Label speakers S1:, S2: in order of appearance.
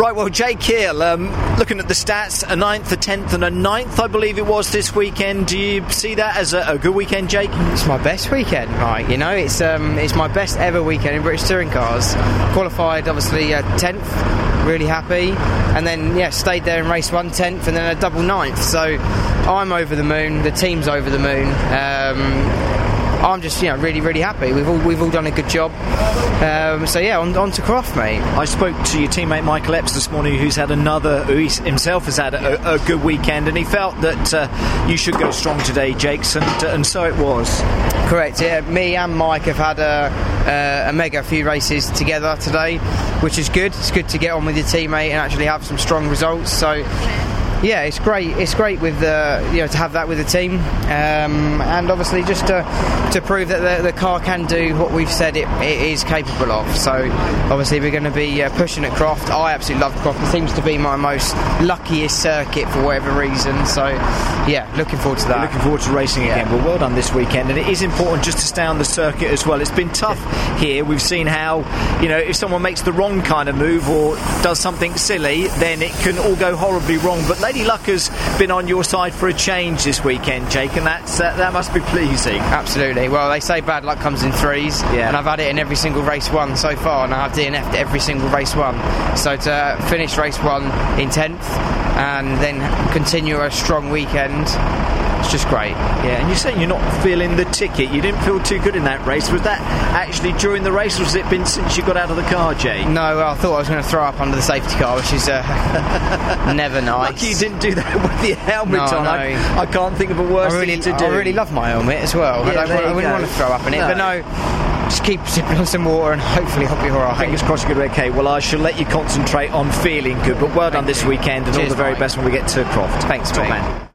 S1: Right, well, Jake Keel, um, looking at the stats, a ninth, a tenth, and a ninth, I believe it was this weekend. Do you see that as a, a good weekend, Jake?
S2: It's my best weekend, Mike. You know, it's um, it's my best ever weekend in British touring cars. Qualified, obviously, uh, tenth. Really happy, and then yeah, stayed there in race one, tenth, and then a double ninth. So I'm over the moon. The team's over the moon. Um, I'm just you know really really happy. We've all we've all done a good job. Um, so yeah, on, on to Croft, mate.
S1: I spoke to your teammate Michael Epps this morning, who's had another, who himself has had a, a good weekend, and he felt that uh, you should go strong today, Jakes, and, uh, and so it was.
S2: Correct. Yeah, me and Mike have had a, a, a mega few races together today, which is good. It's good to get on with your teammate and actually have some strong results. So yeah, it's great. It's great with the you know to have that with the team, um, and obviously just to to prove that the, the, car can do what we've said it, it is capable of. So obviously we're going to be uh, pushing at Croft. I absolutely love Croft. It seems to be my most luckiest circuit for whatever reason. So yeah, looking forward to that.
S1: Looking forward to racing yeah. again. Well, well done this weekend, and it is important just to stay on the circuit as well. It's been tough here. We've seen how you know if someone makes the wrong kind of move or does something silly, then it can all go horribly wrong. But Lady Luck has been on your side for a change this weekend, Jake, and that's uh, that must be pleasing.
S2: Absolutely. Well, they say bad luck comes in threes, yeah. and I've had it in every single race one so far, and I've DNF'd every single race one. So to finish race one in tenth, and then continue a strong weekend it's just great.
S1: Yeah, and you're saying you're not feeling the ticket. You didn't feel too good in that race. Was that actually during the race, or has it been since you got out of the car, Jay?
S2: No, I thought I was going to throw up under the safety car, which is uh, never nice.
S1: Lucky you didn't do that with the helmet
S2: no,
S1: on.
S2: No.
S1: I, I, can't think of a worse
S2: really,
S1: thing to do.
S2: I really love my helmet as well. Yeah, I, don't, I wouldn't want to throw up in it, no. but no just keep sipping on some water and hopefully hope you're alright.
S1: Fingers crossed you're good. Okay, well, I shall let you concentrate on feeling good, but well done this weekend and Cheers, all the very best when we get to Croft.
S2: Thanks,
S1: Top man.